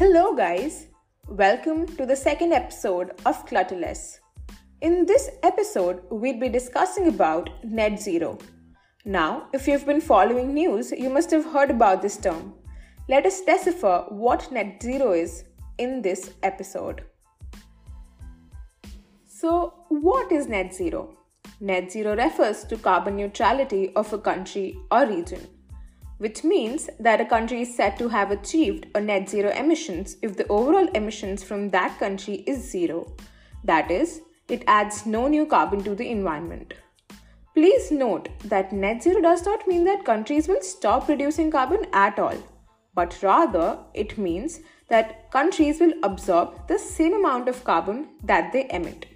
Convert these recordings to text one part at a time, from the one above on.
Hello, guys. Welcome to the second episode of Clutterless. In this episode, we'll be discussing about net zero. Now, if you've been following news, you must have heard about this term. Let us decipher what net zero is in this episode. So, what is net zero? Net zero refers to carbon neutrality of a country or region, which means that a country is said to have achieved a net zero emissions if the overall emissions from that country is zero. That is, it adds no new carbon to the environment. Please note that net zero does not mean that countries will stop producing carbon at all, but rather it means that countries will absorb the same amount of carbon that they emit.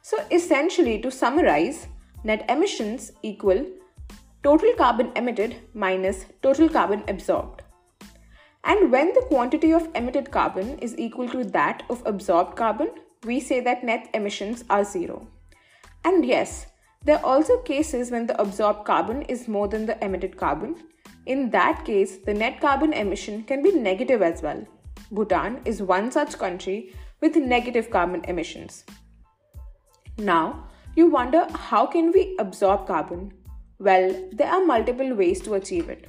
So essentially, to summarize, net emissions equal total carbon emitted minus total carbon absorbed. And when the quantity of emitted carbon is equal to that of absorbed carbon, we say that net emissions are zero. And yes, there are also cases when the absorbed carbon is more than the emitted carbon. In that case, the net carbon emission can be negative as well. Bhutan is one such country with negative carbon emissions. Now, you wonder how can we absorb carbon? Well, there are multiple ways to achieve it.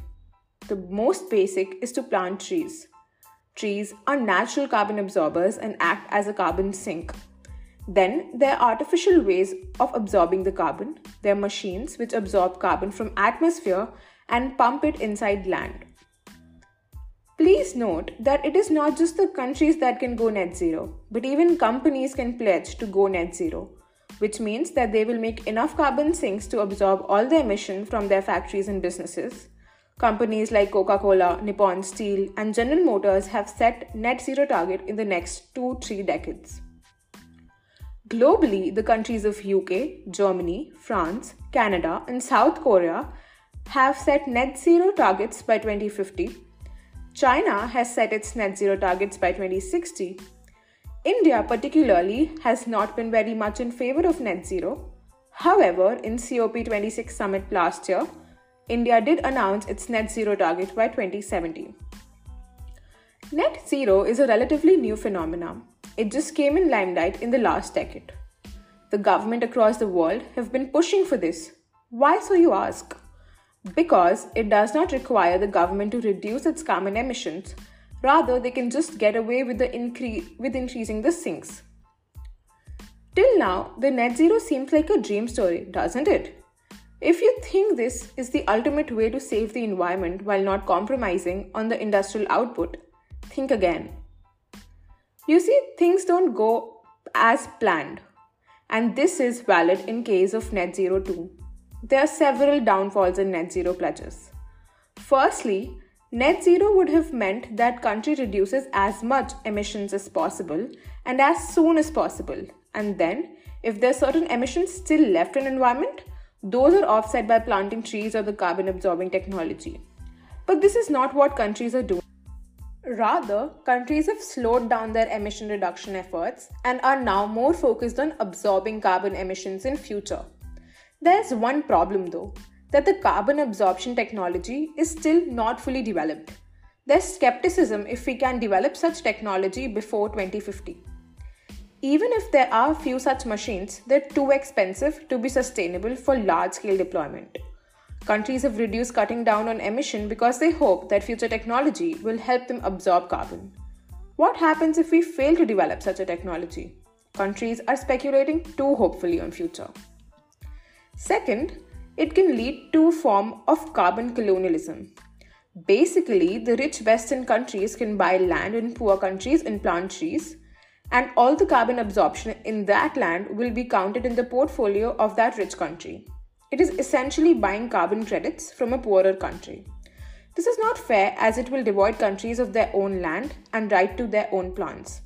The most basic is to plant trees. Trees are natural carbon absorbers and act as a carbon sink. Then there are artificial ways of absorbing the carbon. There are machines which absorb carbon from atmosphere and pump it inside land. Please note that it is not just the countries that can go net zero, but even companies can pledge to go net zero which means that they will make enough carbon sinks to absorb all the emission from their factories and businesses. Companies like Coca Cola, Nippon Steel, and General Motors have set net zero target in the next 2 3 decades. Globally, the countries of UK, Germany, France, Canada, and South Korea have set net zero targets by 2050. China has set its net zero targets by 2060 India, particularly, has not been very much in favor of net zero. However, in COP26 summit last year, India did announce its net zero target by 2070. Net zero is a relatively new phenomenon. It just came in limelight in the last decade. The government across the world have been pushing for this. Why, so you ask? Because it does not require the government to reduce its carbon emissions Rather, they can just get away with, the incre- with increasing the sinks. Till now, the net zero seems like a dream story, doesn't it? If you think this is the ultimate way to save the environment while not compromising on the industrial output, think again. You see, things don't go as planned, and this is valid in case of net zero too. There are several downfalls in net zero pledges. Firstly, Net zero would have meant that country reduces as much emissions as possible and as soon as possible. And then, if there's certain emissions still left in environment, those are offset by planting trees or the carbon absorbing technology. But this is not what countries are doing. Rather, countries have slowed down their emission reduction efforts and are now more focused on absorbing carbon emissions in future. There's one problem though that the carbon absorption technology is still not fully developed. There's skepticism if we can develop such technology before 2050. Even if there are few such machines, they're too expensive to be sustainable for large scale deployment. Countries have reduced cutting down on emission because they hope that future technology will help them absorb carbon. What happens if we fail to develop such a technology? Countries are speculating too hopefully on future. Second, it can lead to a form of carbon colonialism. Basically, the rich Western countries can buy land in poor countries and plant trees, and all the carbon absorption in that land will be counted in the portfolio of that rich country. It is essentially buying carbon credits from a poorer country. This is not fair as it will devoid countries of their own land and right to their own plants.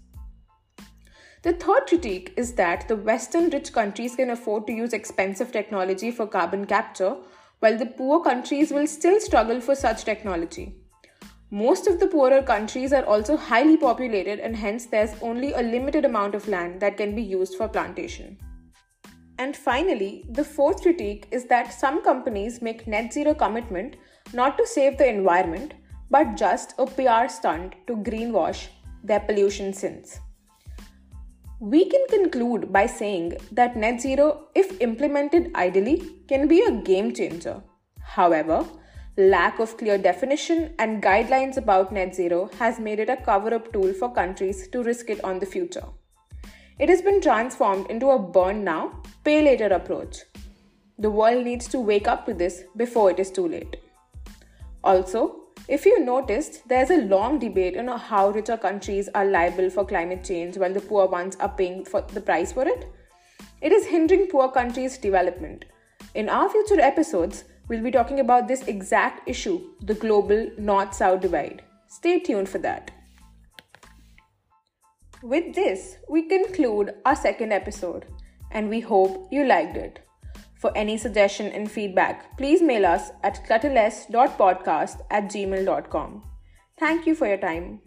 The third critique is that the Western rich countries can afford to use expensive technology for carbon capture, while the poor countries will still struggle for such technology. Most of the poorer countries are also highly populated, and hence there's only a limited amount of land that can be used for plantation. And finally, the fourth critique is that some companies make net zero commitment not to save the environment, but just a PR stunt to greenwash their pollution since. We can conclude by saying that net zero, if implemented ideally, can be a game changer. However, lack of clear definition and guidelines about net zero has made it a cover up tool for countries to risk it on the future. It has been transformed into a burn now, pay later approach. The world needs to wake up to this before it is too late. Also, if you noticed, there's a long debate on how richer countries are liable for climate change while the poor ones are paying for the price for it. It is hindering poor countries' development. In our future episodes, we'll be talking about this exact issue the global north south divide. Stay tuned for that. With this, we conclude our second episode, and we hope you liked it. For any suggestion and feedback, please mail us at clutterless.podcast at gmail.com. Thank you for your time.